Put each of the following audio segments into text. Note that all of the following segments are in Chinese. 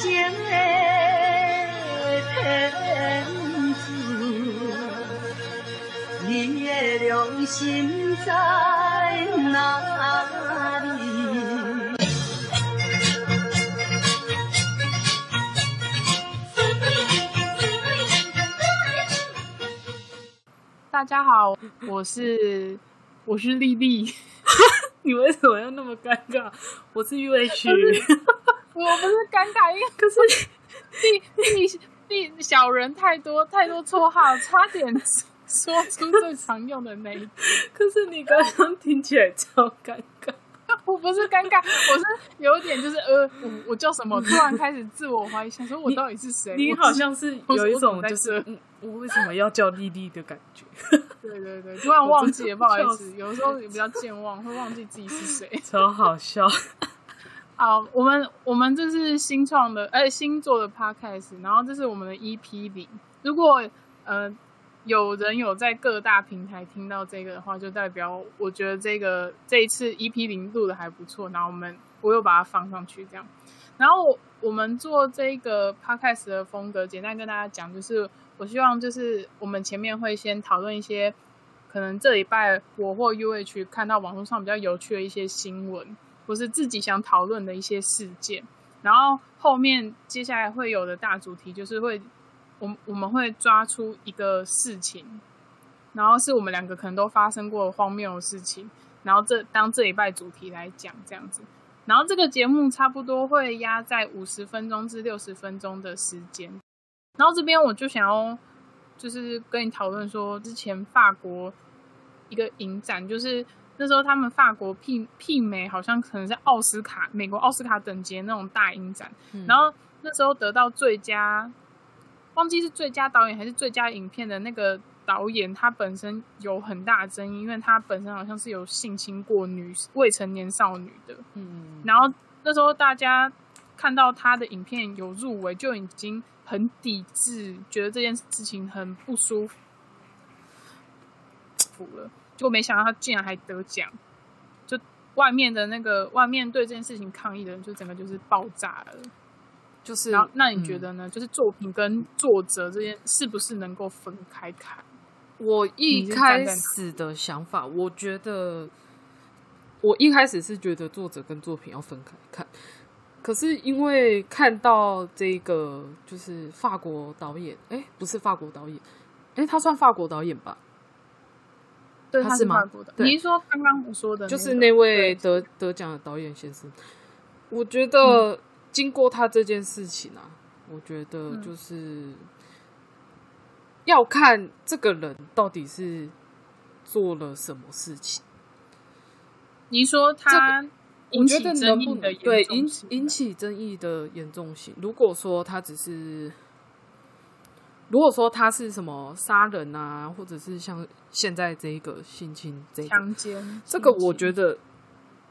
生的天子，你的良心在哪里？大家好，我是我是丽丽，你为什么要那么尴尬？我是 UH，我不是尴尬，因为可是丽丽丽小人太多太多绰号，差点说出最常用的那一个。可是你刚刚听起来超尴尬。我不是尴尬，我是有点就是呃，我我叫什么？突然开始自我怀疑，想说我到底是谁？你好像是有一种就是嗯，我为什么要叫丽丽的感觉？对对对，突然忘记了，不好意思，有时候也比较健忘，会忘记自己是谁。超好笑。好，我们我们这是新创的，呃，新做的 podcast，然后这是我们的 EP 零。如果呃有人有在各大平台听到这个的话，就代表我觉得这个这一次 EP 零录的还不错，然后我们我又把它放上去这样。然后我我们做这个 podcast 的风格，简单跟大家讲，就是我希望就是我们前面会先讨论一些可能这礼拜我或 UH 看到网络上比较有趣的一些新闻。或是自己想讨论的一些事件，然后后面接下来会有的大主题就是会，我我们会抓出一个事情，然后是我们两个可能都发生过荒谬的事情，然后这当这一拜主题来讲这样子，然后这个节目差不多会压在五十分钟至六十分钟的时间，然后这边我就想要就是跟你讨论说，之前法国一个影展就是。那时候他们法国媲媲美，好像可能是奥斯卡美国奥斯卡等级的那种大影展，嗯然后那时候得到最佳，忘记是最佳导演还是最佳影片的那个导演，他本身有很大的争议，因为他本身好像是有性侵过女未成年少女的，嗯，然后那时候大家看到他的影片有入围，就已经很抵制，觉得这件事情很不舒服了。结果没想到他竟然还得奖，就外面的那个外面对这件事情抗议的人，就整个就是爆炸了。就是然后，那你觉嗯得呢？就是作品跟作者之间是不是能够分开看？我一开始的想法，我觉得我一开始是觉得作者跟作品要分开看，可是因为看到这个就是法国导演，哎，不是法国导演，哎，他算法国导演吧？对，他他是吗法国的。对你是说刚刚我说的、就是那位得得奖的导演先生，我觉得经过他这件事情啊，我觉得嗯就是要看这个人到底是做了什么事情。你说他引我觉得起争能不对引严重性引起争议的严重性？如果说他只是，如果说他是什么杀人啊，或者是像现在这一个性侵这个，强奸，这个我得觉得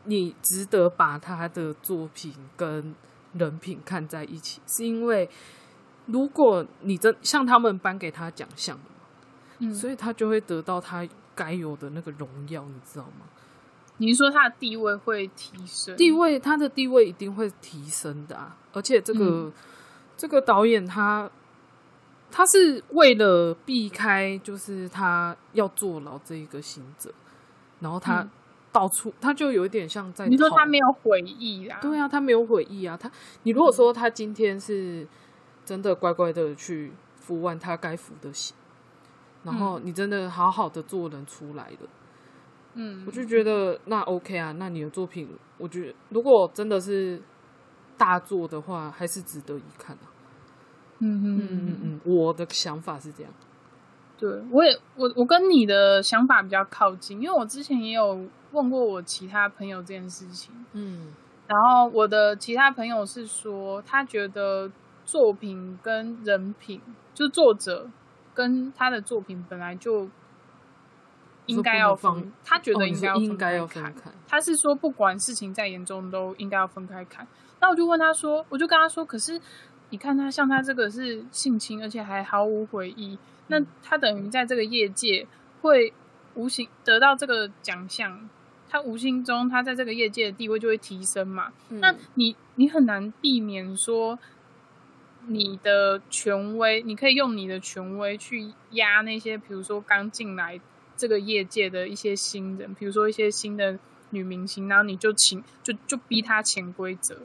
你值得把他的作品跟人品看在一起，是因为如果你真像他们颁给他奖项嘛，嗯，所以他就会得到他该有的那个荣耀，你知道吗？你是说他的地位会提升？地位他的地位一定会提升的啊！而且这个、嗯这个导演他他是为了避开就是他要坐牢这一个行者，然后他嗯到处、他就有一点像在你说他没有悔意啊？对啊，他没有悔意啊。他，你如果说他今天是真的乖乖的去服完他该服的刑，然后你真的好好的做人出来了，嗯，我就觉得那 OK 啊。那你的作品，我觉得如果真的是大作的话，还是值得一看啊。嗯嗯嗯我的想法是这样。对，我也我我跟你的想法比较靠近，因为我之前也有问过我其他朋友这件事情，嗯然后我的其他朋友是说，他觉得作品跟人品，就作者跟他的作品本来就应该要放他觉得应该应该要分开看。分开。他是说，不管事情再严重，都应该要分开看。那我就问他说，我就跟他说，可是你看他像他这个是性侵，而且还毫无悔意，那他等于在这个业界会无形得到这个奖项，他无形中他在这个业界的地位就会提升嘛。嗯那你你很难避免说你的权威，你可以用你的权威去压那些，比如说刚进来这个业界的一些新人，比如说一些新的女明星，然后你就请就就逼他潜规则。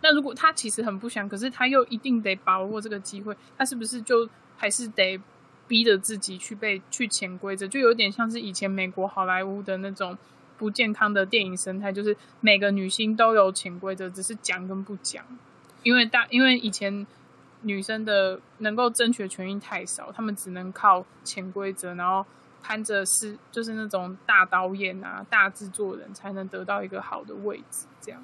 那如果他其实很不想，可是他又一定得把握这个机会，他是不是就还是得逼着自己去被去潜规则？就有点像是以前美国好莱坞的那种不健康的电影生态，就是每个女星都有潜规则，只是讲跟不讲。因为大因为以前女生的能够争取的权益太少，她们只能靠潜规则，然后攀着是就是那种大导演啊、大制作人才能得到一个好的位置，这样。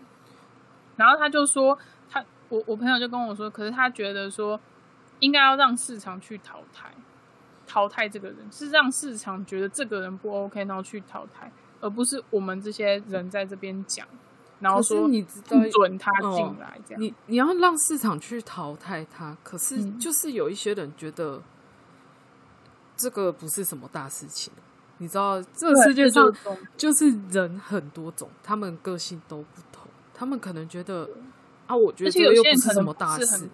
然后他就说，他我我朋友就跟我说，可是他觉得说，应该要让市场去淘汰，淘汰这个人，是让市场觉得这个人不 OK，然后去淘汰，而不是我们这些人在这边讲，然后说你知道不准他进来这样。你你要让市场去淘汰他，可是嗯就是有一些人觉得这个不是什么大事情。你知道，这个世界上就是人很多种，他们个性都不同，他们可能觉得啊，我觉得这个又不是什么大事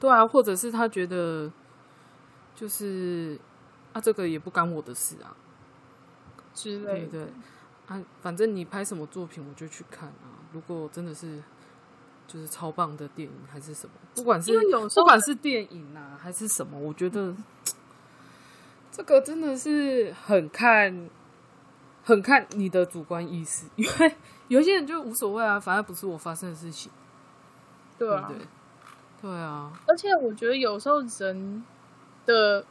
对啊，或者是他觉得就是啊，这个也不干我的事啊，之类的。对对啊，反正你拍什么作品我就去看啊。如果真的是就是超棒的电影还是什么，不管是不管是电影啊还是什么，我觉得这个真的是很看很看你的主观意识，因为有些人就无所谓啊，反正不是我发生的事情，对啊对，对？对啊，而且我觉得有时候人的，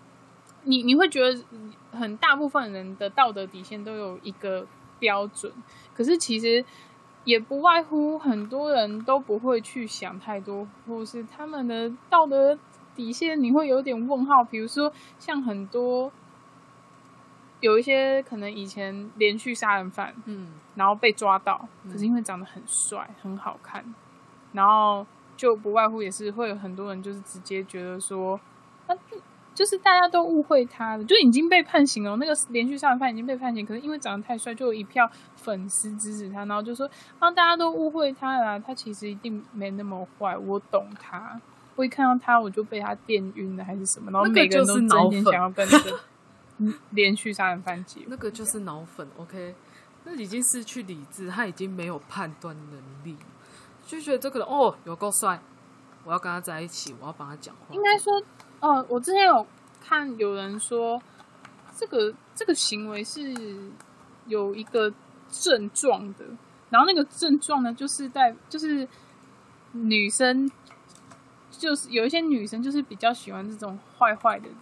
你你会觉得很大部分人的道德底线都有一个标准，可是其实也不外乎很多人都不会去想太多，或是他们的道德底线你会有点问号。比如说像很多有一些可能以前连续杀人犯，嗯，然后被抓到，可是因为长得很帅、很好看，然后就不外乎也是会有很多人就是直接觉得说，那、就就是大家都误会他了，就已经被判刑了。那个连续杀人犯已经被判刑，可是因为长得太帅，就有一票粉丝支持他，然后就说啊，大家都误会他了，他其实一定没那么坏，我懂他。我一看到他，我就被他电晕了，还是什么？然后每个人都就是脑粉争先想要跟 连续杀人犯结婚。那个就是脑粉，OK，那已经失去理智，他已经没有判断能力，就觉得这个人哦有够帅，我要跟他在一起，我要帮他讲话。应该说，哦，我之前有看有人说，这个这个行为是有一个症状的，然后那个症状呢，就是在就是女生，就是有一些女生就是比较喜欢这种坏坏的人，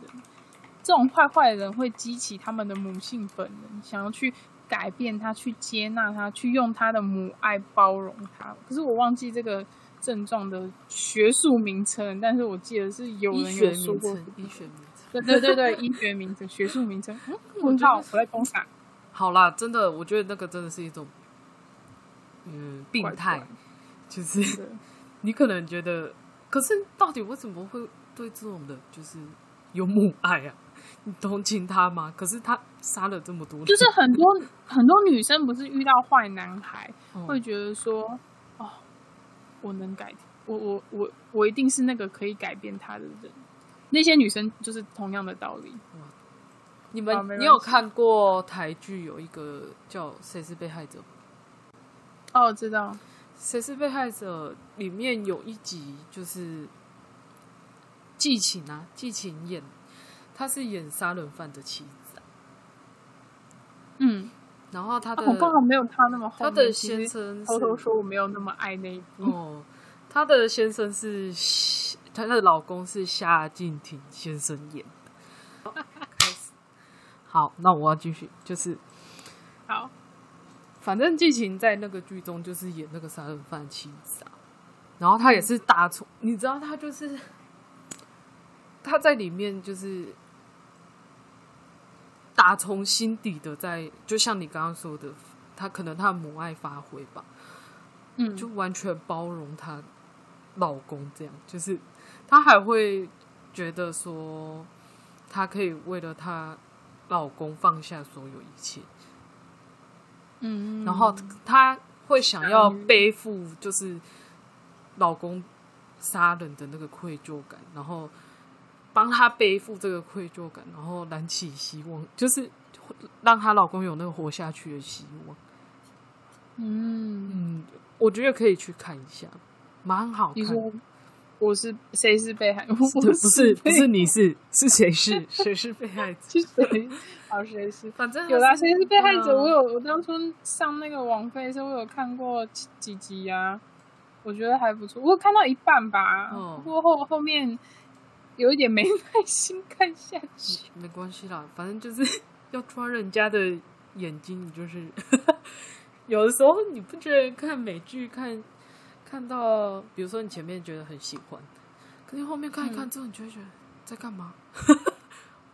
这种坏坏的人会激起他们的母性本能，想要去改变他，去接纳他，去用他的母爱包容他。可是我忘记这个症状的学术名称，但是我记得是有人有说过名称，医学名称。对对对对，医学名称、学术名称。嗯，问号，我在工厂？好啦，真的，我觉得那个真的是一种，嗯，病态，怪怪就是 你可能觉得，可是到底为什么会对这种的，就是有母爱啊？你同情他吗？可是他杀了这么多人，就是很多很多女生不是遇到坏男孩，嗯会觉得说，哦，我能改，我我我我一定是那个可以改变他的人。那些女生就是同样的道理。你们、你有看过台剧有一个叫《谁是被害者》？哦，我知道，《谁是被害者》里面有一集就是季晴啊，季晴演，她是演杀人犯的妻子啊、嗯，然后她的、啊我刚好没有他那么后面。她的先生偷偷说我没有那么爱那一部。哦，她的先生是她的老公是夏静婷先生演的。开始，好，那我要继续，就是好，反正剧情在那个剧中就是演那个杀人犯妻子啊，然后他也是大错，你知道他就是他在里面就是打从心底的在，就像你刚刚说的，她可能她的母爱发挥吧，嗯，就完全包容她老公这样，就是她还会觉得说，她可以为了她老公放下所有一切。嗯，然后她会想要背负，就是老公杀人的那个愧疚感，然后帮她背负这个愧疚感，然后燃起希望，就是让她老公有那个活下去的希望。嗯，嗯，我觉得可以去看一下，蛮好看。你说我是谁是被害？对不不是不是你是是谁是谁是被害者？是谁？好，谁是？反正有啦，谁是被害者？我有，我当初上那个网飞的时候，我有看过几几集啊，我觉得还不错。我有看到一半吧，哦不过后后面有一点没耐心看下去。没关系啦，反正就是 要抓人家的眼睛，你就是 有的时候你不觉得看美剧看看到，比如说你前面觉得很喜欢，可是后面看一看之后，你就会觉得在干嘛？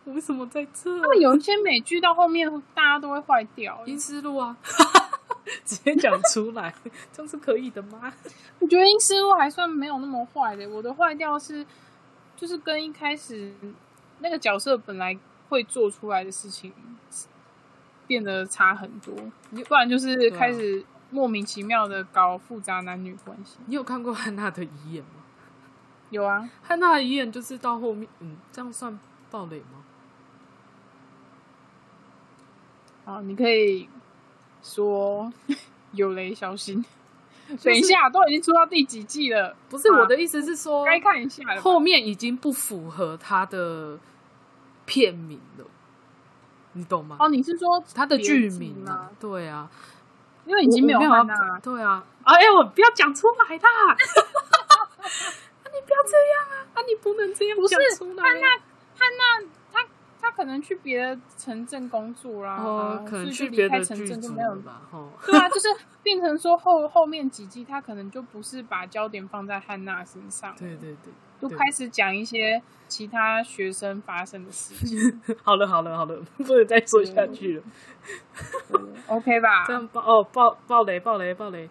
我 为什么在这？他们有一些美剧到后面大家都会坏掉，阴思路啊，直接讲出来，这样是可以的吗？我觉得《阴尸路》还算没有那么坏的。我的坏掉是，就是跟一开始那个角色本来会做出来的事情变得差很多，不然就是啊开始莫名其妙的搞复杂男女关系。你有看过汉娜的遗言吗？有啊，汉娜的遗言就是到后面，嗯，这样算暴雷吗？好，你可以说 有雷小心。等一下，都已经出到第几季了，不是，啊我的意思是说，该看一下了。后面已经不符合他的片名了，你懂吗？哦，你是说他的剧名吗啊？，对啊，因为已经没有我我汉娜要对啊，哎呀，我不要讲出来啦！啊，你不要这样啊！啊，你不能这样不是讲出来。汉娜，汉娜，可能去别的城镇工作啦，哦，可能去别的离开城镇就没有了吧？哦，对啊，就是 变成说后后面几季，他可能就不是把焦点放在汉娜身上，对对对，对就开始讲一些其他学生发生的事情好了好了好了，不能再说下去了。，OK 吧这？样爆哦爆爆雷爆雷爆雷，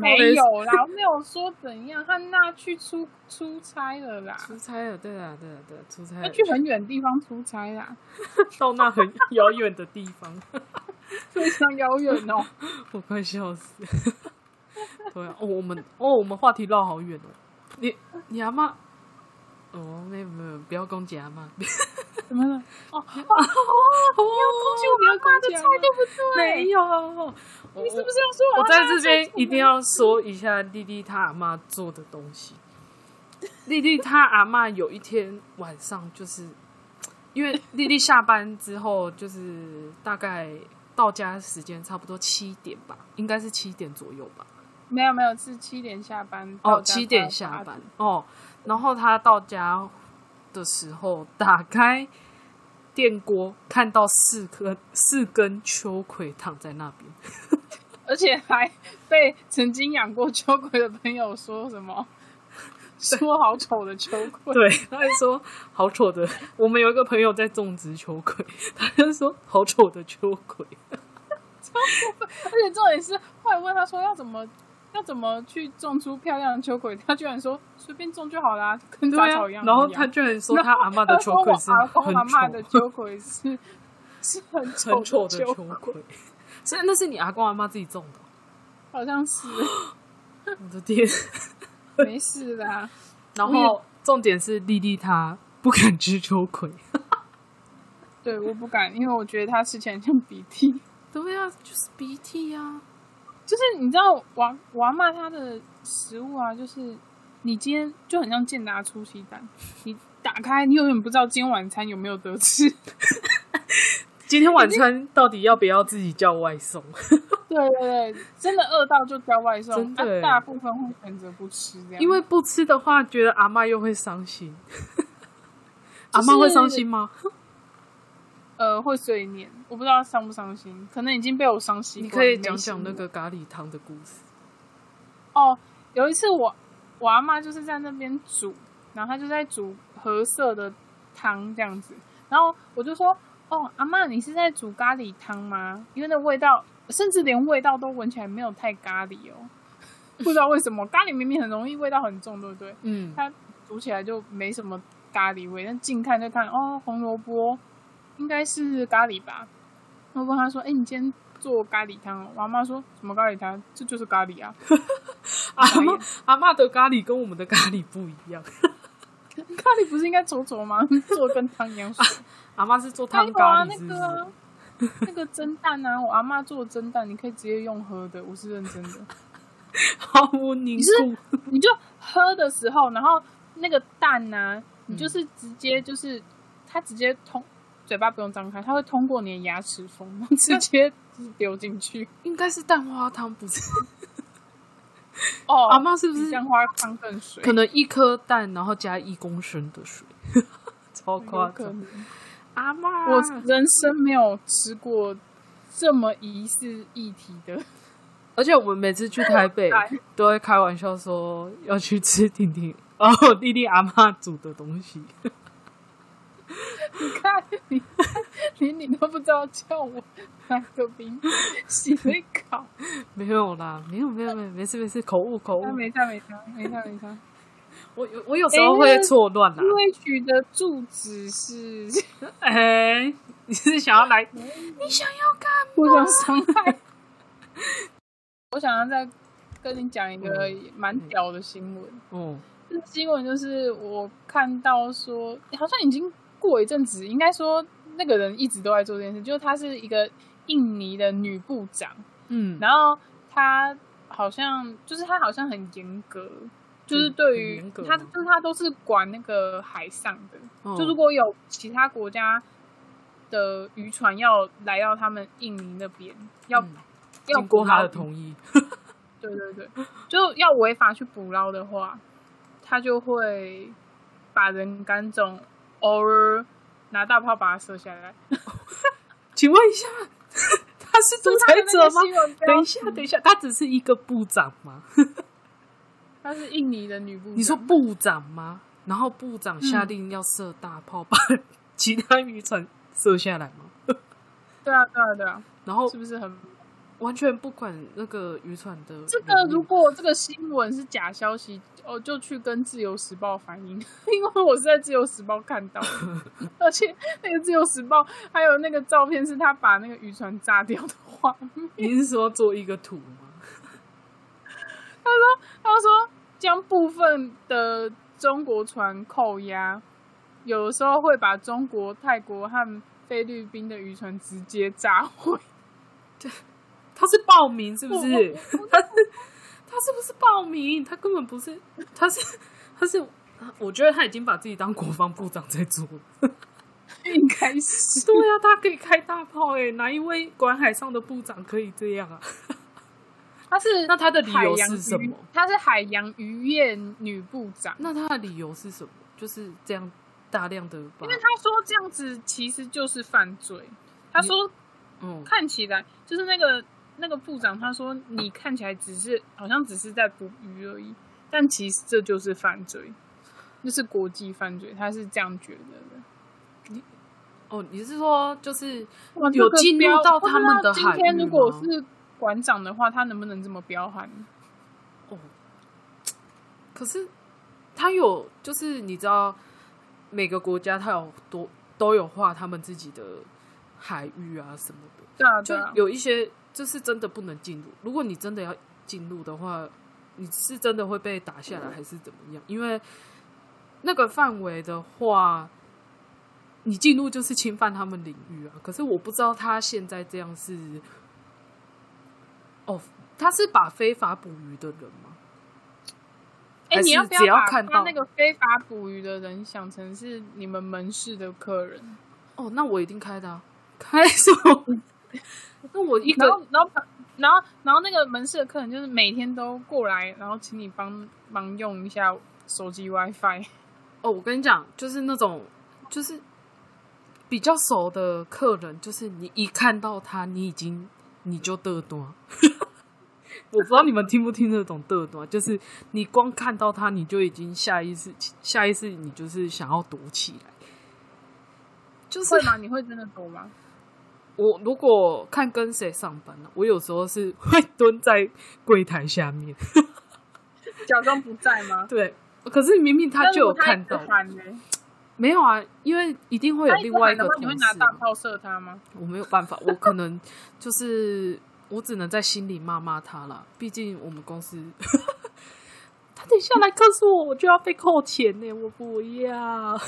没有啦，我没有说怎样，汉娜去出出差了啦，出差了，对啊对啊对啊，出差了要去很远的地方出差啦，到那很遥远的地方。非常遥远哦。我快笑死！对啊，哦，我们哦，我们话题绕好远哦。你你阿妈哦，没有没有，不要攻击阿妈。怎么了？哦，哦，不要攻击我，不要攻击阿嬷的菜对不对？没有，你是不是要说我在这边一定要说一下丽丽她阿妈做的东西。丽丽她阿妈有一天晚上，就是因为丽丽下班之后，就是大概到家时间差不多七点吧，应该是七点左右吧。没有没有，是七点下班。哦，七点下班哦。然后她到家的时候，打开电锅，看到四颗四根秋葵躺在那边。而且还被曾经养过秋葵的朋友说什么，说好丑的秋葵。对，他还说好丑的。我们有一个朋友在种植秋葵，他就说好丑的秋葵。而且重点是，后来问他说要怎么要怎么去种出漂亮的秋葵，他居然说随便种就好啦，跟杂草一样。，然后他居然说他阿妈的秋葵是很妈的丑、秋葵是是很很丑的秋，葵。所以那是你阿公阿妈自己种的哦、好像是 我的天！没事啦。然后重点是丽丽她不敢吃秋葵。对，我不敢，因为我觉得它吃起来像鼻涕。对啊，就是鼻涕啊。就是你知道，我我阿妈她的食物啊，就是你今天就很像健达出奇蛋，你打开，你永远不知道今天晚餐有没有得吃。今天晚餐到底要不要自己叫外送？对对对，真的饿到就叫外送，真的啊、大部分会选择不吃这样。因为不吃的话，觉得阿妈又会伤心。阿妈会伤心吗？呃会碎念，我不知道伤不伤心，可能已经被我伤习惯。你可以没讲讲那个咖喱汤的故事。哦，有一次我我阿妈就是在那边煮，然后她就在煮褐色的汤这样子，然后我就说：“哦，阿妈，你是在煮咖喱汤吗？因为那味道，甚至连味道都闻起来没有太咖喱哦，不知道为什么咖喱明明很容易味道很重，对不对？嗯，它煮起来就没什么咖喱味，但近看就看哦，红萝卜应该是咖喱吧。我问他说：“哎、你今天做咖喱汤哦？”我阿妈说什么咖喱汤？这就是咖喱啊。阿妈阿妈的咖喱跟我们的咖喱不一样，咖喱不是应该稠稠吗？做跟汤一样水。阿妈是做还汤咖有啊，喱，是不那个啊？那个蒸蛋啊，我阿妈做的蒸蛋，你可以直接用喝的，我是认真的。毫无凝是固，你就喝的时候，然后那个蛋呢、你就是直接就是它直接通嘴巴不用张开，它会通过你的牙齿缝，直接就是丢进去。应该是蛋花汤，不是？哦，阿妈是不是蛋花汤更水？可能一颗蛋，然后加一公升的水，超夸张。阿妈，我人生没有吃过这么疑似一体的。而且我们每次去台北 哎都会开玩笑说要去吃婷婷哦 弟弟阿妈煮的东西。你看，你连你都不知道叫我拿个冰洗会烤，没有啦，没有没有没有，没事没事，口误口那误。没事没事没事没差。我有我有时候会错乱啦。因为取的住址是 哎、你是想要来？你想要干嘛？互相伤害。我想要再跟你讲一个蛮屌的新闻，嗯，这新闻就是我看到说，好像已经过一阵子，应该说那个人一直都在做这件事，就是她是一个印尼的女部长，嗯，然后她好像就是她好像很严格，就是对于严格吗她就是他都是管那个海上的，哦就如果有其他国家的渔船要来到他们印尼那边，要、嗯要经过他的同意，对对对，就要违法去捕捞的话，他就会把人赶走，偶尔拿大炮把他射下来。请问一下，他是独裁者吗？等等一下，等一下，他只是一个部长吗？她是印尼的女部长。你说部长吗？然后部长下令要射大炮，把其他渔船射下来吗？对啊，对啊，对啊，然后是不是很？完全不管那个渔船的这个如果这个新闻是假消息，哦，就去跟《自由时报》反映，因为我是在《自由时报》看到的，而且那个《自由时报》还有那个照片是他把那个渔船炸掉的画面。你是说做一个图吗？他说他说将部分的中国船扣押，有的时候会把中国、泰国和菲律宾的渔船直接炸毁。对 他是报名是不是？他是 他是不是报名？他根本不是，他是他是，我觉得他已经把自己当国防部长在做了。应该是对啊，他可以开大炮哎、哪一位管海上的部长可以这样啊？他是那他的理由是什么？他是海洋渔业女部长。那他的理由是什么？就是这样大量的，因为他说这样子其实就是犯罪。他说嗯，看起来就是那个那个部长，他说你看起来只是好像只是在捕鱼而已，但其实这就是犯罪，那是国际犯罪，他是这样觉得的。哦，你是说就是有进入到他们今的海域天如果吗是馆长的话，他能不能这么彪悍？哦，可是他有，就是你知道，每个国家他有多都有划他们自己的海域啊什么的，对啊，就对啊，有一些就是真的不能进入。如果你真的要进入的话，你是真的会被打下来，还是怎么样？因为那个范围的话，你进入就是侵犯他们领域啊。可是我不知道他现在这样是，哦，他是把非法捕鱼的人吗？哎、还你要不要把看到他那个非法捕鱼的人想成是你们门市的客人？哦，那我一定开的、啊，开什么？那我一个然后，然后，然后，然后那个门市的客人就是每天都过来，然后请你帮忙用一下手机 WiFi。哦，我跟你讲，就是那种就是比较熟的客人，就是你一看到他，你已经你就嘚多。我不知道你们听不听得懂嘚多，就是你光看到他，你就已经下意识下意识你就是想要躲起来。就是会吗？你会真的躲吗？我如果看跟谁上班呢、我有时候是 会蹲在柜台下面，假装不在吗？对。可是明明他就有看到？没有啊？因为一定会有另外一个同事，你会拿大炮射他吗？我没有办法，我可能就是 我只能在心里骂骂他了。毕竟我们公司 他等一下来克诉我，我就要被扣钱呢，我不要。啊，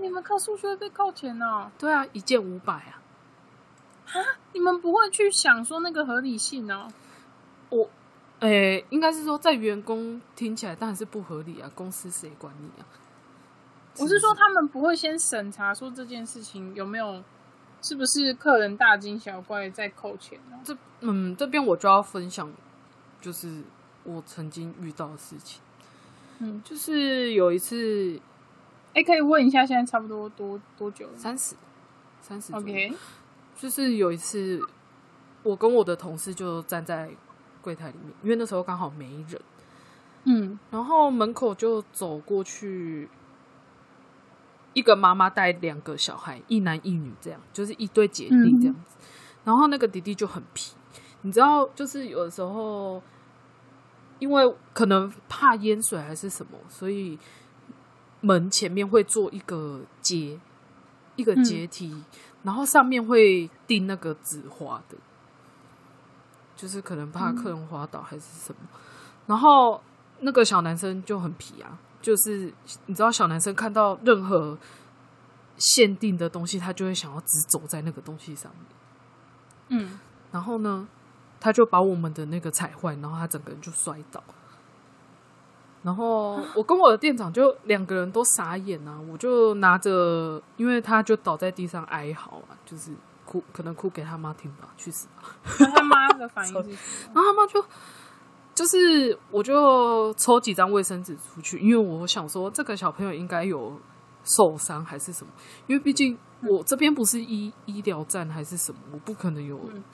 你们克数就会被扣钱哦。对啊，一件五百啊。啊你们不会去想说那个合理性哦？我，诶、应该是说在员工听起来当然是不合理啊，公司谁管你啊？我是说，他们不会先审查说这件事情有没有，是不是客人大惊小怪再扣钱呢？这嗯，这边我就要分享，就是我曾经遇到的事情。嗯，就是有一次哎，可以问一下，现在差不多多多久了三十，三十？OK，就是有一次，我跟我的同事就站在柜台里面，因为那时候刚好没人，嗯然后门口就走过去一个妈妈带两个小孩，一男一女，这样就是一对姐弟这样子。然后那个弟弟就很皮，你知道，就是有的时候因为可能怕淹水还是什么，所以门前面会做一个阶，一个阶梯，然后上面会钉那个纸花的，就是可能怕客人滑倒还是什么。然后那个小男生就很皮啊，就是你知道，小男生看到任何限定的东西，他就会想要直走在那个东西上面。嗯，然后呢，他就把我们的那个踩坏，然后他整个人就摔倒。然后 我跟我的店长就两个人都傻眼啊，我就拿着，因为他就倒在地上哀嚎啊，就是哭，可能哭给他妈听吧，去死吧。那他妈的反应是？然后他妈就就是，我就抽几张卫生纸出去，因为我想说这个小朋友应该有受伤还是什么，因为毕竟我这边不是医医疗站还是什么，我不可能有嗯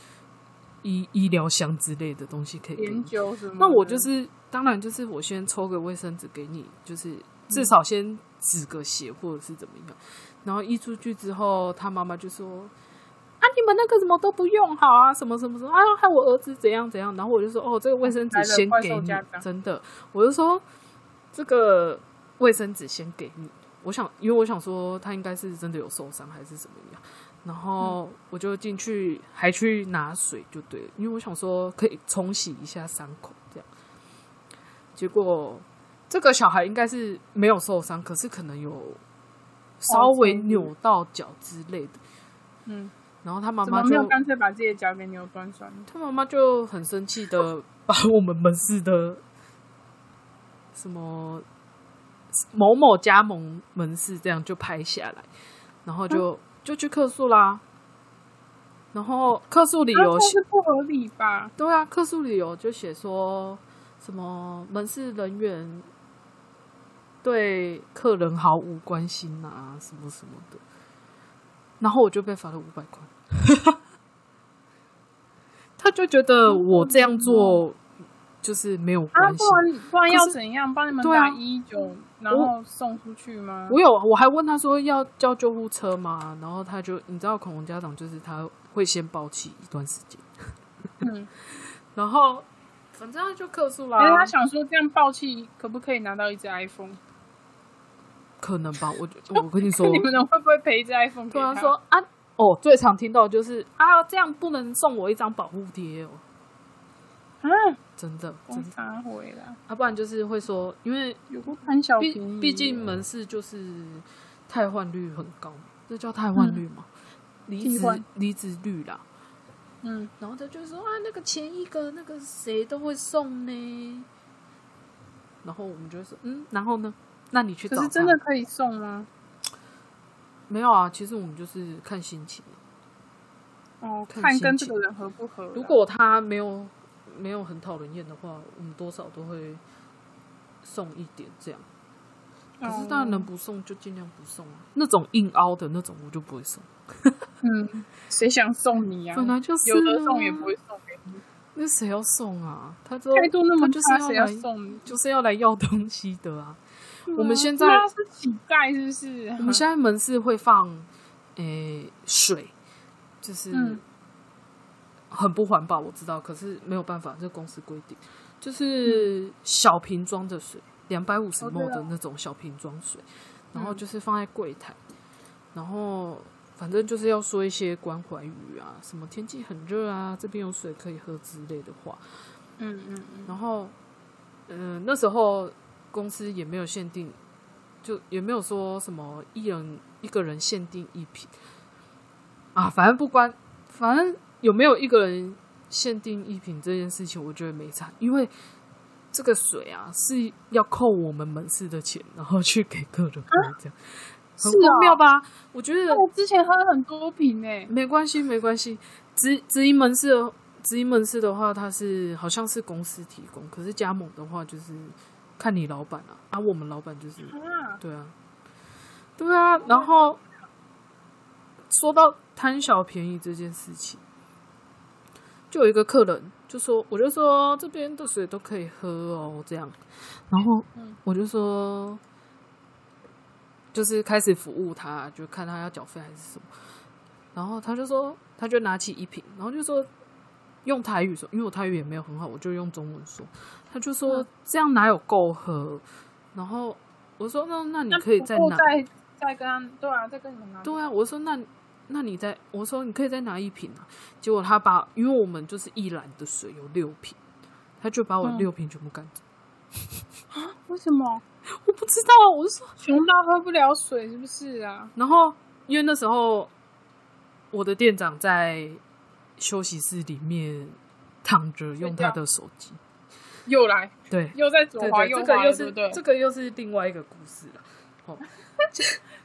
医医疗箱之类的东西可以给研你。究什么？那我就是，当然就是我先抽个卫生纸给你，就是至少先止个血或者是怎么样。然后一出去之后，他妈妈就说：“啊，你们那个什么都不用好啊，什么什么什么，啊，害我儿子怎样怎样。”然后我就说：“哦，这个卫生纸先给你真的。”我就说：“这个卫生纸先给你。”我想，因为我想说他应该是真的有受伤还是怎么样。然后我就进去，还去拿水就对了，因为我想说可以冲洗一下伤口这样。结果这个小孩应该是没有受伤，可是可能有稍微扭到脚之类的。嗯，然后他妈妈就干脆把自己的脚给扭断算了？他妈妈就很生气的把我们门市的什么某某加盟门市这样就拍下来，然后就、就去客诉啦。然后客诉理由是不合理吧？对啊，客诉理由就写说什么门市人员对客人毫无关心啊，什么什么的。然后我就被罚了五百块。他就觉得我这样做就是没有啊，关系。不然不然要怎样？帮你们打一九，然后送出去吗？我有，我还问他说要叫救护车吗？然后他就，你知道，恐龙家长就是他会先爆气一段时间，嗯，然后反正他就客诉啦。因为他想说这样爆气可不可以拿到一只 iPhone？可能吧，我 我跟你说，你们能会不会赔一只 iPhone 他？说啊，哦，最常听到就是啊，这样不能送我一张保护贴哦，啊，真的真的，公差回啦，要、不然就是会说，因为有个贪小毕便宜，毕竟门市就是汰换率很高，这叫汰换率嘛？离职离职率啦。嗯，然后他就说啊，那个前一个那个谁都会送呢。然后我们就会说，嗯，然后呢？那你去找可是真的可以送吗？没有啊？其实我们就是看心情。哦，看看跟这个人合不合。如果他没有没有很讨人厌的话，我们多少都会送一点这样。可是当然能哦不送就尽量不送啊。那种硬凹的那种我就不会送。嗯，谁想送你啊？本来就是有的啊送也不会送给你，那谁要送啊？他都态度那么差，谁要送？就是要来要东西的啊。我们现在那是乞丐是不是？我们现在门市会放诶、水，就是嗯。很不环保，我知道，可是没有办法，这公司规定，就是小瓶装的水，两百五十哦 ml 对啊。的那种小瓶装水，然后嗯。就是放在柜台，然后反正就是要说一些关怀语啊，什么天气很热啊，这边有水可以喝之类的话，嗯嗯嗯，然后，嗯、那时候公司也没有限定，就也没有说什么一人一个人限定一瓶啊，反正不关，反正有没有一个人限定一瓶这件事情，我觉得没差，因为这个水啊是要扣我们门市的钱，然后去给客人喝，这样、很是哦荒谬吧？我觉得我之前喝很多瓶诶，没关系，没关系。直直营门市直营门市的话，它是好像是公司提供，可是加盟的话就是看你老板啊，啊，我们老板就是啊，对啊，对啊。然后说到贪小便宜这件事情，就有一个客人就说，我就说这边的水都可以喝哦，这样，然后嗯我就说。就是开始服务他，就看他要缴费还是什么，然后他就说，他就拿起一瓶，然后就说用台语说，因为我台语也没有很好，我就用中文说，他就说、嗯。这样哪有够喝，然后我说那那你可以再拿，再再跟他对啊，再跟你们拿。对啊，我说那那你再我说你可以再拿一瓶啊，结果他把因为我们就是一篮的水有六瓶，他就把我嗯。六瓶全部干走，啊？为什么？我不知道啊，我就说穷到喝不了水是不是啊？然后因为那时候我的店长在休息室里面躺着用他的手机，又来对又在左滑右滑，这个又是？这个又是另外一个故事了。哦，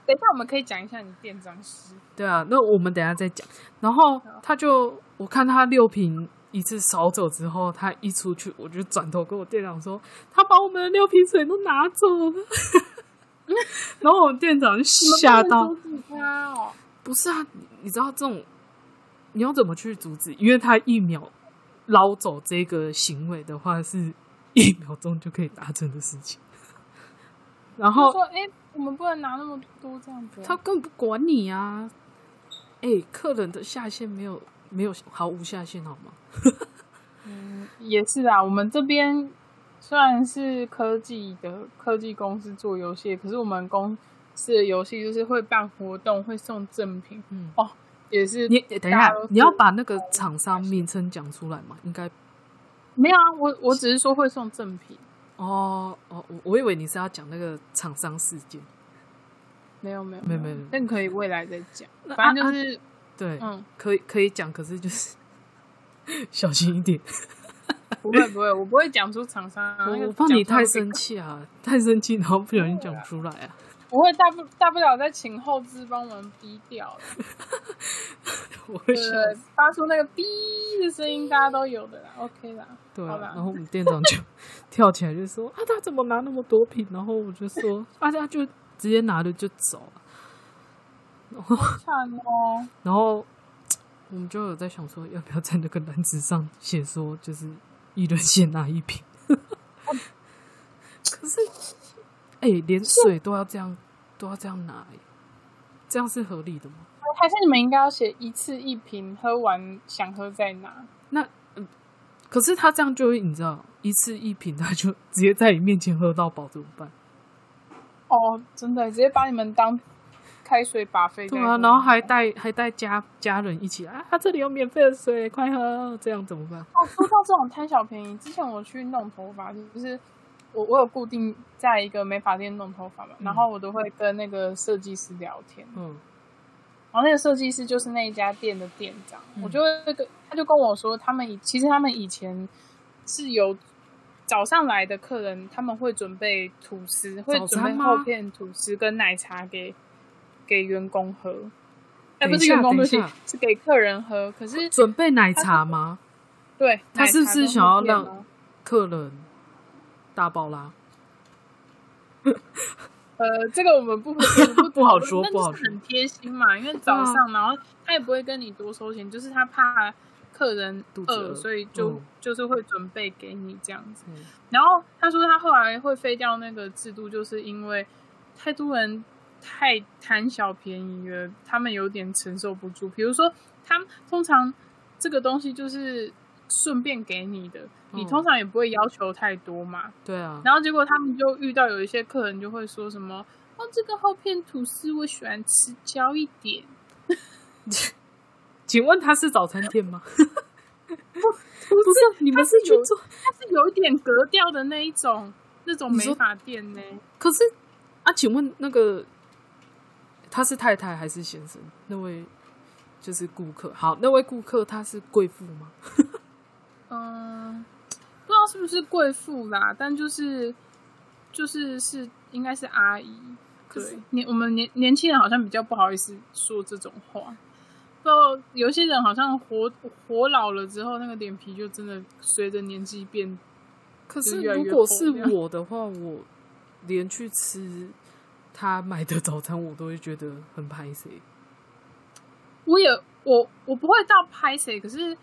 等一下我们可以讲一下你店长师。对啊，那我们等一下再讲。然后他就我看他六瓶一次扫走之后，他一出去，我就转头跟我店长说，他把我们的六瓶水都拿走了。然后我们店长就吓到，不是啊，你你知道这种你要怎么去阻止？因为他一秒捞走这个行为的话，是一秒钟就可以达成的事情。然后他说：“哎、我们不能拿那么多这样子。”他根本不管你啊！哎、客人的下限没有没有毫无下限好吗？也是啊，我们这边虽然是科技的科技公司做游戏，可是我们公司的游戏就是会办活动，会送赠品，嗯哦，也是你等一下你要把那个厂商名称讲出来吗？应该没有啊，我我只是说会送赠品，哦哦，我我以为你是要讲那个厂商事件。没有没有没有没有没有但可以未来再讲，反正就是、对，嗯，可以可以讲，可是就是小心一点，不会不会，我不会讲出厂商、啊，我我怕你太生气啊，太生气，然后不小心讲出来啊。不会大不大不了再请后置帮我们逼掉了，我会对。发出那个逼的声音，大家都有的啦，OK 啦，对啊，然后我们店长就 跳起来就说：“啊，他怎么拿那么多瓶？”然后我就说：“啊，他就直接拿着就走了。惨哦。”然后我们就有在想说，要不要在那个篮子上写说，就是一人先拿一瓶。可是，哎、连水都要这样，都要这样拿、欸，这样是合理的吗？还是你们应该要写一次一瓶，喝完想喝再拿。那，嗯，可是他这样就会，你知道，一次一瓶，他就直接在你面前喝到饱，怎么办？哦，真的，直接把你们当开水把费。对啊，然后还带还带家家人一起啊，他，这里有免费的水，快喝，这样怎么办？哦，说到这种贪小便宜，之前我去弄头发，就是我我有固定在一个美发店弄头发嘛，然后我都会跟那个设计师聊天，嗯然后那个设计师就是那一家店的店长，嗯我就会跟他就跟我说，他们以其实他们以前是有早上来的客人，他们会准备吐司，会准备厚片吐司跟奶茶给给员工喝。哎，不是员工，对不起等一下，是给客人喝。可是准备奶茶吗？对，他是不是想要让哦客人大爆拉？呃，这个我们不不 不好说那不好说就是很贴心嘛，因为早上，然后他也不会跟你多收钱，就是他怕客人饿饿，所以就、嗯就是会准备给你这样子。嗯然后他说他后来会废掉那个制度，就是因为太多人太贪小便宜了，他们有点承受不住。比如说，他们通常这个东西就是顺便给你的，你嗯通常也不会要求太多嘛。对啊，然后结果他们就遇到有一些客人就会说什么：“哦，这个厚片吐司我喜欢吃焦一点。请问他是早餐店吗？不是，你们是去做他是有一点格调的那一种，那种美发店呢？可是啊，请问那个他是太太还是先生？那位就是顾客。好，那位顾客他是贵妇吗？嗯，不知道是不是贵妇啦，但就是就是是应该是阿姨。可是对，年我们年年轻人好像比较不好意思说这种话。不知道有些人好像活活老了之后，那个脸皮就真的随着年纪变。可是如果是我的话，我连去吃他买的早餐，我都会觉得很拍谁。我也我我不会到拍谁，可是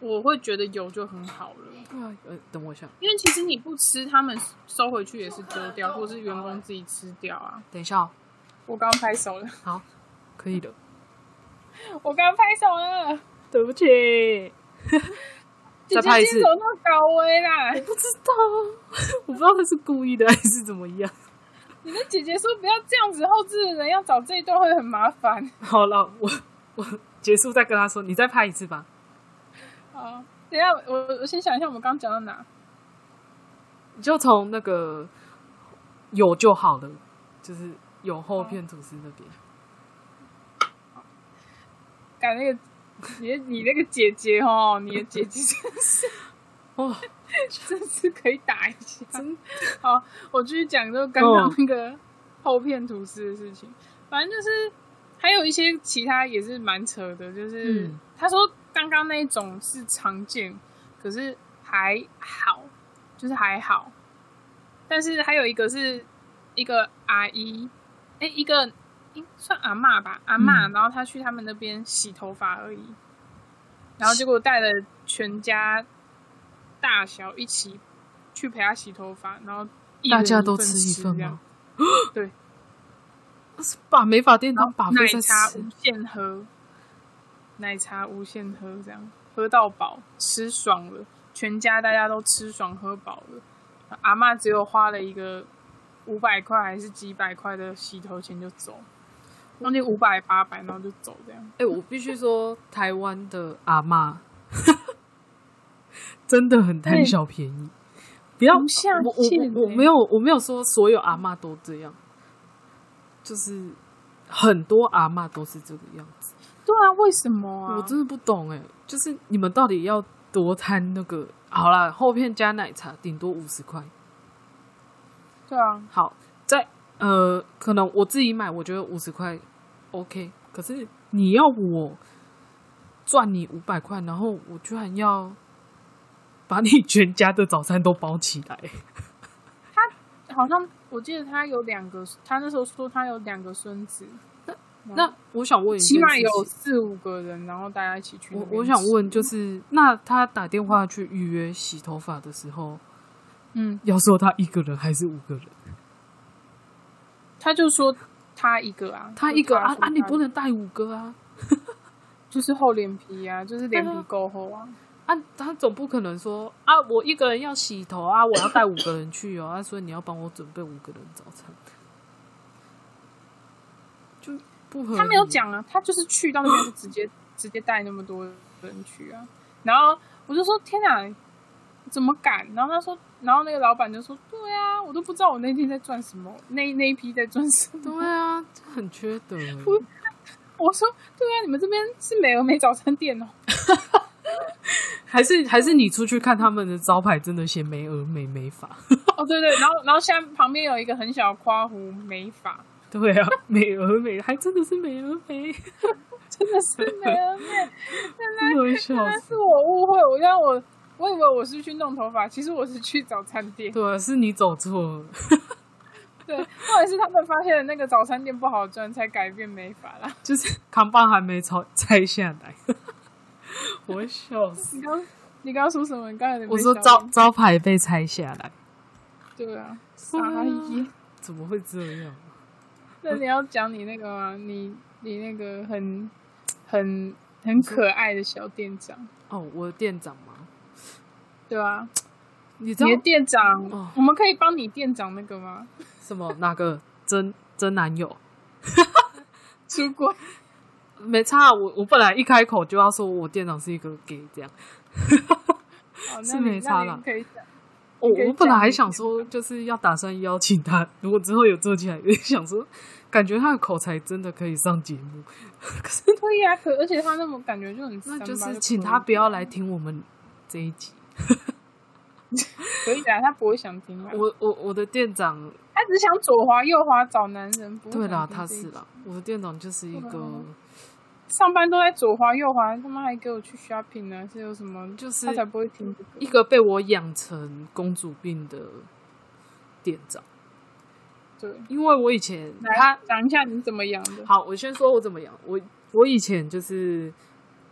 我会觉得有就很好了。对啊，呃，等我一下，因为其实你不吃，他们收回去也是丢掉，或是员工自己吃掉啊。等一下、哦，我刚刚拍手了，好，可以的。我刚刚拍手了。对不起，姐姐再拍一次那么高危啦？不知道啊，我不知道他是故意的还是怎么样。你的姐姐说不要这样子，后置的人要找这一段会很麻烦。好了，我我结束再跟他说，你再拍一次吧。好，等一下我我先想一下，我们刚刚讲到哪？你就从那个有就好了，就是有厚片吐司那边。感那个你你那个姐姐哦，你的姐姐真是 哦，真是可以打一下。好，我继续讲，就刚刚那个厚片吐司的事情。反正就是还有一些其他也是蛮扯的，就是、嗯他说刚刚那一种是常见，可是还好，就是还好。但是还有一个是一个阿姨，哎、一个应算阿妈吧，阿妈，嗯。然后她去他们那边洗头发而已，然后结果带了全家大小一起去陪她洗头发，然后大家都吃一份吗？对，把美发店当把费在吃。茶无，限喝，奶茶无限喝，这样喝到饱，吃爽了，全家大家都吃爽喝饱了。阿嬷只有花了一个五百块还是几百块的洗头钱就走，忘记五百八百，然后就走这样。哎、我必须说，台湾的阿嬷 真的很贪小便宜。不要，我我我我没有我没有说所有阿嬷都这样，就是很多阿嬷都是这个样子。对啊，为什么啊？我真的不懂哎，就是你们到底要多贪那个？好啦，厚片加奶茶顶多五十块。对啊，好，在呃，可能我自己买，我觉得五十块 OK。可是你要我赚你五百块，然后我居然要把你全家的早餐都包起来，他好像我记得他有两个，他那时候说他有两个孙子，那我想问一起码有四五个人，然后大家一起去我。我想问，就是那他打电话去预约洗头发的时候，嗯，要说他一个人还是五个人？他就说他一个啊，他一个啊啊，你不能带五个啊 就是厚脸皮啊，就是脸皮够厚啊。啊！他总不可能说啊，我一个人要洗头啊，我要带五个人去哦，啊，所以你要帮我准备五个人早餐，就。他没有讲啊，他就是去到那边就直接 直接带那么多人去啊。然后我就说天哪，怎么敢？然后他说，然后那个老板就说，对啊，我都不知道我那天在赚什么，那那一批在赚什么。对啊，这很缺德欸。我说，对啊，你们这边是美而美早餐店哦。还是还是你出去看他们的招牌，真的写美而美美法。哦，对对，然后然后现在旁边有一个很小的夸弧美发，对啊，美而美，还真的是美而美，真的是美而美。真的会笑死。那是我误会，我让我我以为我是去弄头发，其实我是去早餐店。对啊，是你走错了。对，后来是他们发现那个早餐店不好赚，才改变美发啦。就是扛棒还没拆拆下来，我会笑死。你刚你刚刚说什么？你刚才我说招招牌被拆下来，对啊，傻眼。怎么会这样？那你要讲你那个吗？你你那个很很很可爱的小店长，哦，我的店长吗？对啊、你知道你的店长，哦我们可以帮你店长那个吗？什么哪个真真男友？出轨？没差啊，我我本来一开口就要说我店长是一个 gay 这样，哦，是你没差啦那你可以讲。我我本来还想说，就是要打算邀请他，如果之后有做起来，也想说，感觉他的口才真的可以上节目。可是对呀啊，可而且他那么感觉就很那就是请他不要来听我们这一集。可以啊，他不会想听啊。我我我的店长，他只想左滑右滑找男人，不对啦，他是啦，我的店长就是一个，上班都在左滑右滑，他妈还给我去 shopping 呢，是有什么？就是他才不会听这个。一个被我养成公主病的店长，对，因为我以前来他讲一下你怎么养的。好，我先说我怎么养。我我以前就是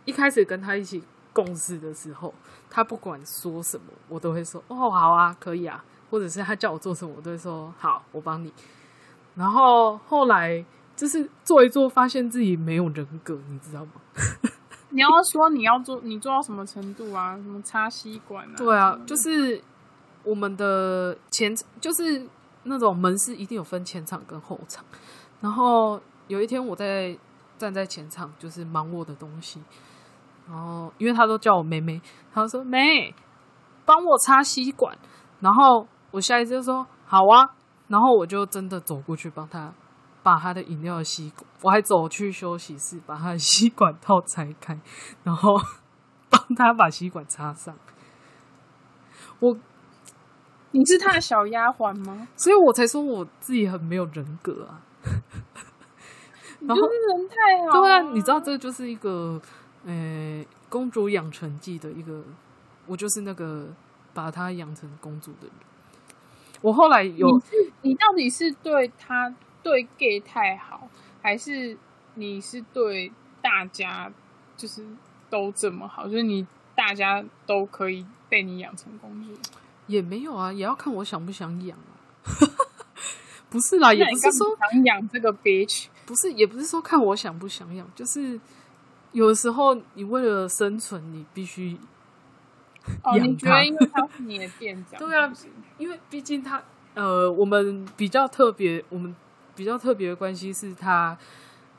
一开始跟他一起共事的时候，他不管说什么，我都会说哦好啊，可以啊，或者是他叫我做什么，我都会说好，我帮你。然后后来就是做一做，发现自己没有人格，你知道吗？你要说你要做，你做到什么程度啊？什么插吸管啊？对啊就是我们的前就是那种门市一定有分前场跟后场。然后有一天我在站在前场，就是忙我的东西，然后因为他都叫我妹妹，他说妹，帮我插吸管。然后我下一次就说好啊，然后我就真的走过去帮他把他的饮料的吸管，我还走去休息室把他的吸管套拆开，然后帮他把吸管插上。我，你是他的小丫鬟吗？所以我才说我自己很没有人格啊。然后人太好、对啊，你知道这就是一个呃公主养成记的一个，我就是那个把她养成公主的人。我后来有你你到底是对他对 gay 太好，还是你是对大家就是都这么好？就是你大家都可以被你养成公主？也没有啊，也要看我想不想养啊。不是啦，也不是说想养这个 bitch？不是，也不是说看我想不想养，就是有的时候你为了生存，你必须哦，养你觉他得因为他是你的店长？对啊因为毕竟他呃，我们比较特别，我们比较特别的关系是他，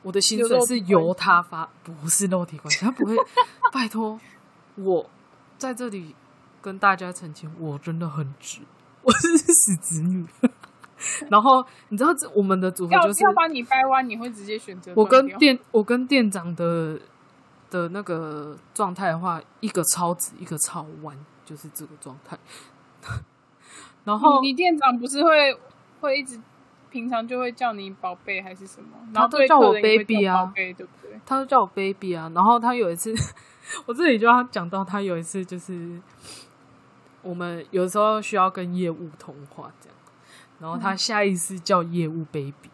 我的薪有水是由他发，不是肉体关系，他不会。拜托，我在这里跟大家澄清，我真的很直，我是死直女。然后你知道这我们的组合要就是要把你掰弯，你会直接选择我跟店我跟店长的的那个状态的话，一个超直，一个超弯，就是这个状态。然后你你店长不是会会一直平常就会叫你宝贝还是什么？然他后对都叫我 baby 啊叫宝贝对不对？他都叫我 baby 啊，然后他有一次，我这里就要讲到他有一次就是我们有时候需要跟业务通话这样，然后他下意识叫业务 baby，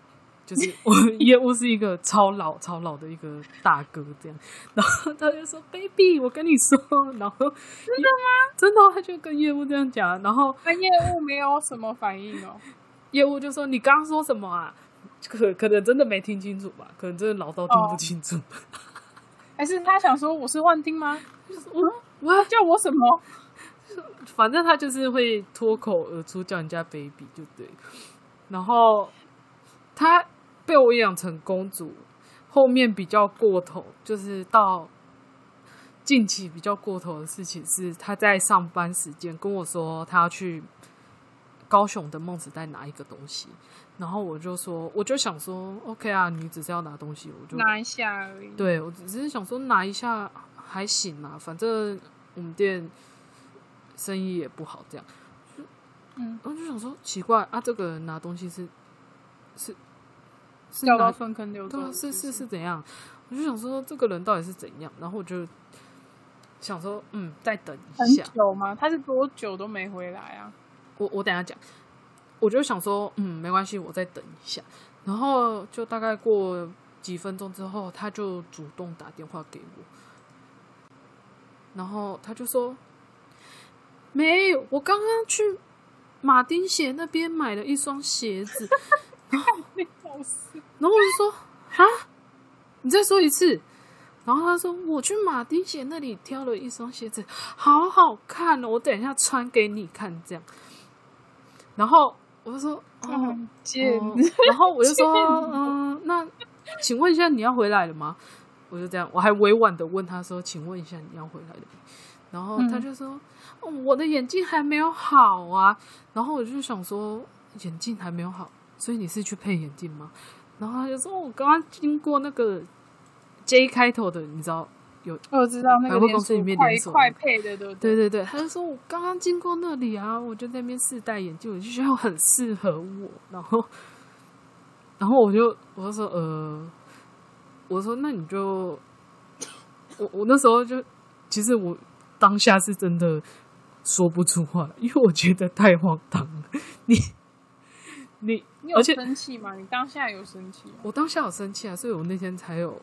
就是 我们业务是一个超老超老的一个大哥这样，然后他就说 baby，我跟你说，然后真的吗？真的，他就跟业务这样讲，然后那业务没有什么反应哦。业务就说你刚刚说什么啊？可可能真的没听清楚吧，可能真的老到听不清楚。还是他想说我是幻听吗？我我叫我什么？反正他就是会脱口而出叫人家 baby 就对，然后他被我养成公主，后面比较过头，就是到近期比较过头的事情是他在上班时间跟我说他要去高雄的孟子代拿一个东西，然后我就说我就想说 OK 啊，你只是要拿东西，我就拿一下而已。对我只是想说拿一下还行啊，反正我们店生意也不好，这样。嗯，我就想说奇怪啊，这个人拿东西是是是拿掉到粪坑流对啊，走。是是是怎样？我就想说这个人到底是怎样，然后我就想说嗯，再等一下，久吗？他是多久都没回来啊？我我等下讲。我就想说嗯，没关系，我再等一下。然后就大概过几分钟之后，他就主动打电话给我，然后他就说：“没有，我刚刚去马丁鞋那边买了一双鞋子。” 你笑死！然后我就说：“啊，你再说一次。”然后他说：“我去马丁鞋那里挑了一双鞋子，好好看哦，我等一下穿给你看。”这样，然后我就说：“哦，很贱。哦然后我就说：“嗯、那请问一下，你要回来了吗？”我就这样，我还委婉的问他说：“请问一下，你要回来了吗？”然后他就说：“哦，我的眼镜还没有好啊。”然后我就想说：“眼镜还没有好，所以你是去配眼镜吗？”然后他就说：“哦我刚刚经过那个 J 开头的，你知道有我知道那个百货公司里面快连锁快配的，对对？对对对，他就说我刚刚经过那里啊，我就在那边试戴眼镜，我就觉得很适合我，然后，然后我就我就说呃，我说那你就，我我那时候就，其实我当下是真的说不出话，因为我觉得太荒唐了，你你你有生气吗？你当下有生气？我当下有生气啊，所以我那天才有，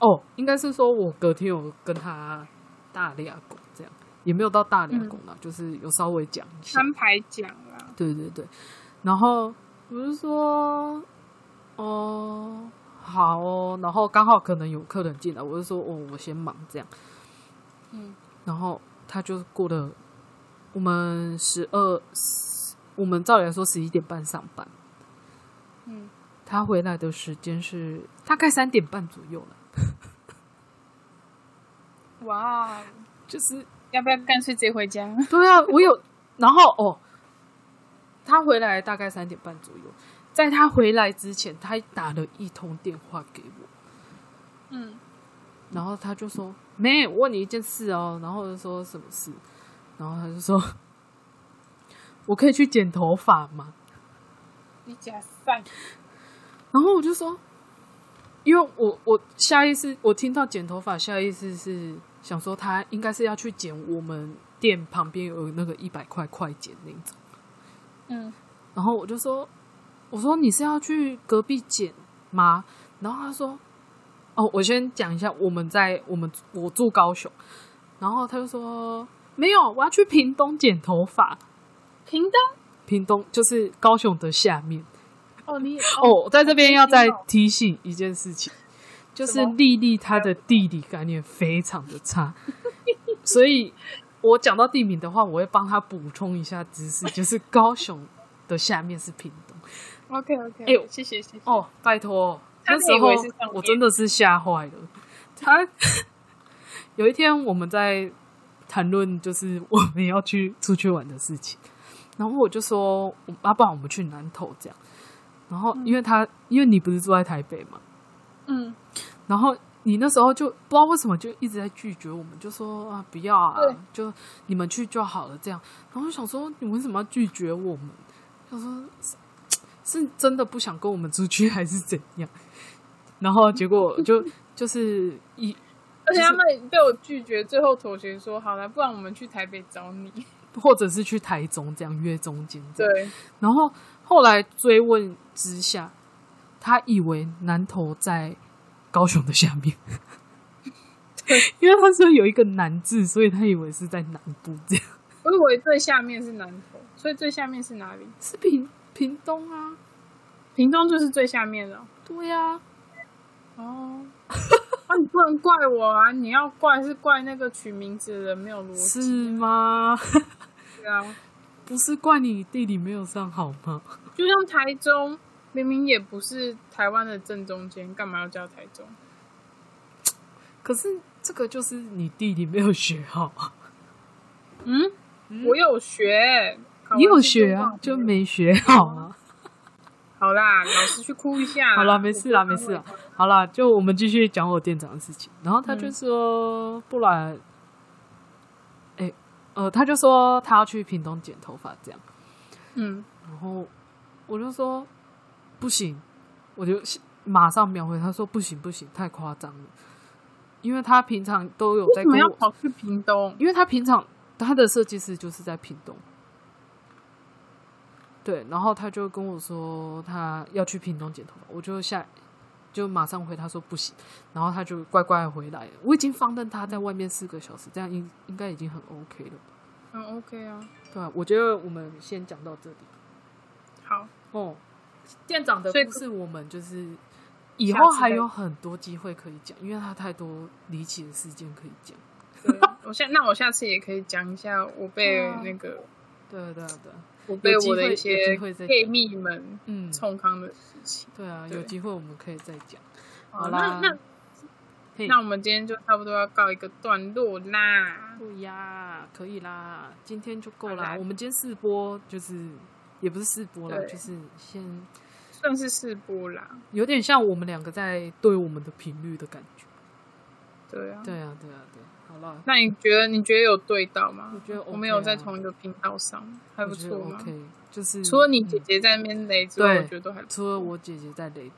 哦，应该是说我隔天有跟他大俩拱这样，也没有到大俩拱啦，就是有稍微讲一下。安排讲啦，对对对，然后我就说，哦，好哦，然后刚好可能有客人进来，我就说，哦，我先忙这样。嗯，然后他就过了，我们十二，我们照理来说十一点半上班，嗯，他回来的时间是大概三点半左右了，哇，就是要不要干脆直接回家？对啊，我有，然后哦，他回来大概三点半左右，在他回来之前，他打了一通电话给我，嗯，然后他就说：“妹，我问你一件事哦。”然后就说什么事？然后他就说：“我可以去剪头发吗你假散，？”然后我就说：“因为我我下意识我听到剪头发，下意识是想说他应该是要去剪我们店旁边有那个一百块快剪那种。”嗯，然后我就说：“我说你是要去隔壁剪吗？”然后他说：“哦，我先讲一下，我们在我们我住高雄。”然后他就说：“没有，我要去屏东剪头发。屏东屏东就是高雄的下面。哦，你哦，在这边要再提醒一件事情，就是丽丽她的地理概念非常的差，所以我讲到地名的话，我会帮她补充一下知识，就是高雄的下面是屏东。OK OK，哎谢谢谢谢。哦，拜托，那时候我真的是吓坏了。他有一天我们在谈论就是我们要去出去玩的事情，然后我就说，啊，不然我们去南投这样。然后因为他因为你不是住在台北嘛，嗯，然后你那时候就不知道为什么就一直在拒绝我们，就说啊不要啊，就你们去就好了这样。然后我想说你为什么要拒绝我们？他说是是真的不想跟我们出去还是怎样？然后结果就 就是一而且他们被我拒绝，最后妥协说好了，不然我们去台北找你。或者是去台中这样约中间。对，然后后来追问之下，他以为南投在高雄的下面，因为他说有一个南字，所以他以为是在南部这样。我以为最下面是南投，所以最下面是哪里？是屏屏东啊，屏东就是最下面了。对呀、哦，啊，你不能怪我啊！你要怪是怪那个取名字的人没有逻是辑吗？啊。不是怪你地理没有上好吗？就像台中，明明也不是台湾的正中间，干嘛要叫台中？可是这个就是你地理没有学好啊，嗯，我有学，你有学啊就没学好啊。好啦，老师去哭一下。好啦，没事啦，没事啦。好啦，就我们继续讲我店长的事情。然后他嗯就说，不然，哎、呃，他就说他要去屏东剪头发这样。嗯，然后我就说不行，我就马上秒回他说不行不行，太夸张了，因为他平常都有在跟我，要跑去屏东？因为他平常他的设计师就是在屏东。对，然后他就跟我说他要去屏东剪头发，我就下就马上回他说不行，然后他就乖乖回来了。我已经放任他在外面四个小时，这样应应该已经很 OK 了很？嗯，OK 啊，对啊，我觉得我们先讲到这里。好，哦，店长的故事我们就是以后还有很多机会可以讲，因为他太多离奇的事件可以讲。我下那我下次也可以讲一下我被啊那个对啊对啊对啊，我被我的一些机会再讲配蜜们嗯，冲康的事情。对啊，对有机会我们可以再讲。好好啦那那那我们今天就差不多要告一个段落啦。对呀，可以啦，今天就够啦。啦我们今天试播就是也不是试播了，就是先算是试播啦，有点像我们两个在对我们的频率的感觉。对啊。对啊，对啊。好了，那你觉得你觉得有对到吗？我觉得 OK 啊我们有在同一个频道上，还不错吗？OK，就是除了你姐嗯姐在那边雷之外，对我觉得都还除了我姐姐在雷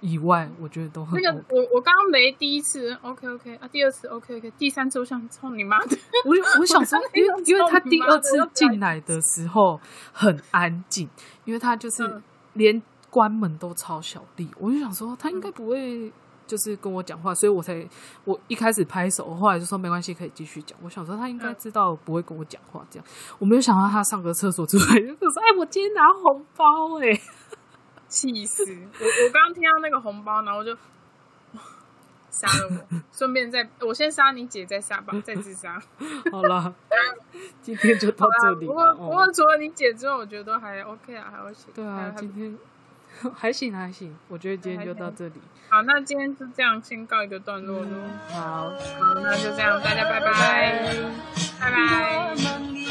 以外，我觉得都很那个。我我刚刚雷第一次 OK OK 啊，第二次 OK OK，第三次我想操你妈的，我我想说，因为因为他第二次进来的时候很安静，因为他就是嗯连关门都超小力，我就想说他应该不会就是跟我讲话，所以我才我一开始拍手，后来就说没关系，可以继续讲。我想说他应该嗯知道不会跟我讲话，这样我没有想到他上个厕所出来就说：“哎，我今天拿红包哎、气死！我我刚刚听到那个红包，然后我就哇杀了我，顺便再我先杀你姐，再杀吧，再自杀。好了，今天就到这里。不过不哦过除了你姐之外，我觉得都还 OK 啊，还 OK。对啊，今天 还行还行，我觉得今天就到这里。好，那今天就这样，先告一个段落喽。好。好，那就这样，大家拜拜，拜拜。